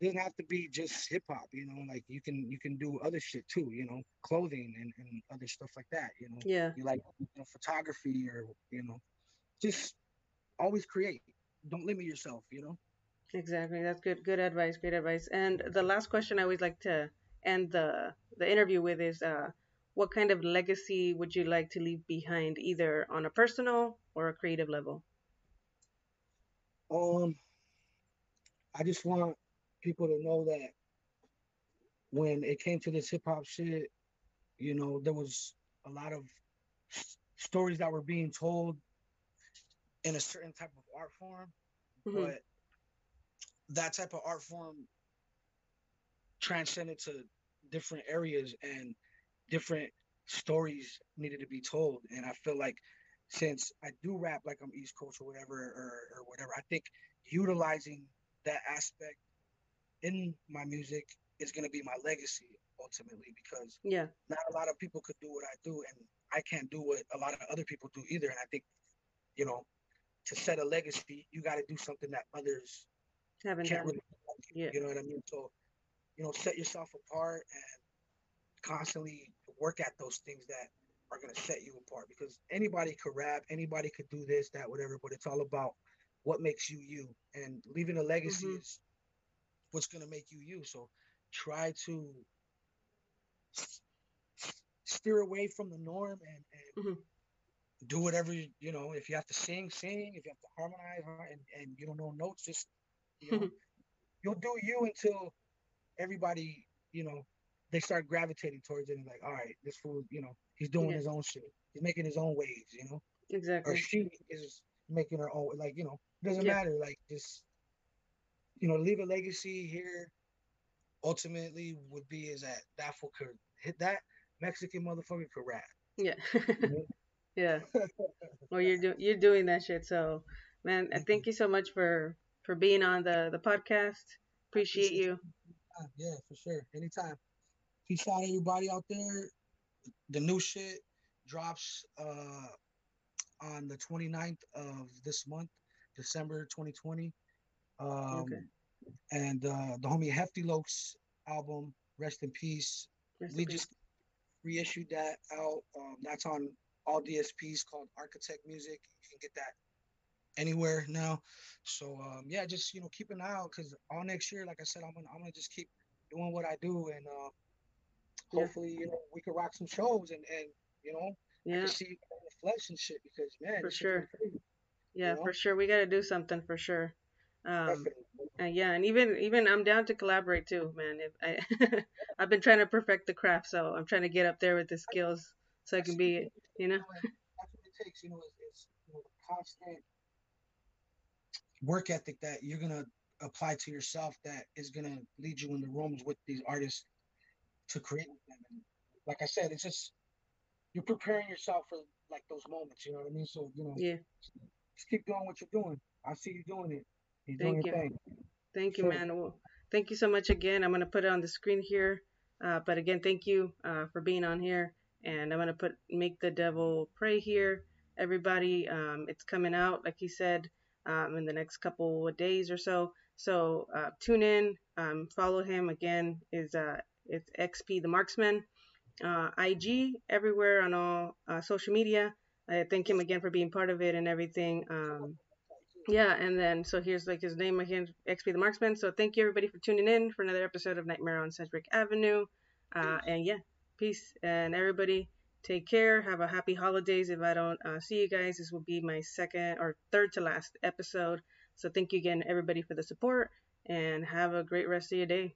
it doesn't have to be just hip hop you know like you can you can do other shit too you know clothing and, and other stuff like that you know Yeah. you like you know, photography or you know just always create don't limit yourself you know Exactly. That's good. Good advice. Great advice. And the last question I always like to end the the interview with is, uh, what kind of legacy would you like to leave behind, either on a personal or a creative level? Um i just want people to know that when it came to this hip-hop shit you know there was a lot of stories that were being told in a certain type of art form Mhm. but that type of art form transcended to different areas and different stories needed to be told and i feel like since i do rap like i'm east coast or whatever or, or whatever i think utilizing that aspect in my music is going to be my legacy ultimately because Yeah. not a lot of people could do what i do and i can't do what a lot of other people do either and i think you know to set a legacy you got to do something that others Haven't can't really Yeah. you know what I mean? So, you know, set yourself apart and constantly work at those things that are gonna set you apart because anybody could rap, anybody could do this, that, whatever, but it's all about what makes you you. And leaving a legacy Mhm. is what's gonna make you you. So try to steer away from the norm and, and Mhm. do whatever you know. If you have to sing, sing. If you have to harmonize and, and you don't know notes, just you know, you'll do you until everybody, you know, they start gravitating towards it and like, all right, this fool, you know, he's doing yeah. his own shit. He's making his own waves, you know. Exactly. Or she is making her own like, you know, doesn't yeah. matter. Like just you know, leave a legacy here ultimately would be is that that fool could hit that Mexican motherfucker could rap. Yeah. yeah. well you're doing you're doing that shit, so man, thank you so much for for being on the the podcast. Appreciate you. Yeah, for sure. Anytime. Peace out, everybody out there. The new shit drops uh, on the 29th of this month, December 2020. Um, okay. And uh, the homie Hefty Lokes album, Rest in Peace. Rest we in just peace. reissued that out. Um, that's on all DSPs called Architect Music. You can get that anywhere now. So um, yeah, just you know keep an eye out because all next year, like I said, I'm gonna I'm gonna just keep doing what I do and uh, hopefully you know we can rock some shows and and you know yeah. See in the flesh and shit because man for sure. yeah you know? for sure. We got to do something for sure. Um uh, yeah and even even I'm down to collaborate too man. If I I've been trying to perfect the craft so I'm trying to get up there with the skills so I can be you know? that's what it takes you know it's, it's you know, constant work ethic that you're gonna apply to yourself that is gonna lead you in the rooms with these artists to create with them. And like I said, it's just you're preparing yourself for like those moments. You know what I mean? So you know, yeah, just keep doing what you're doing. I see you doing it. You're thank you. Thing. Thank you, so, man. Well, thank you so much again. I'm gonna put it on the screen here. Uh, but again, thank you uh, for being on here. And I'm gonna put make the devil pray here. Everybody, um, it's coming out like he said um, in the next couple of days or so. So uh, tune in, um, follow him. Again, is uh, it's XP the Marksman. Uh, IG everywhere on all uh, social media. I thank him again for being part of it and everything. Um, yeah, and then so here's like his name again, XP the Marksman. So thank you everybody for tuning in for another episode of Nightmare on Sedgwick Avenue. Uh, and yeah, peace and everybody take care. Have a happy holidays. If I don't uh, see you guys, this will be my second or third to last episode. So thank you again everybody for the support and have a great rest of your day.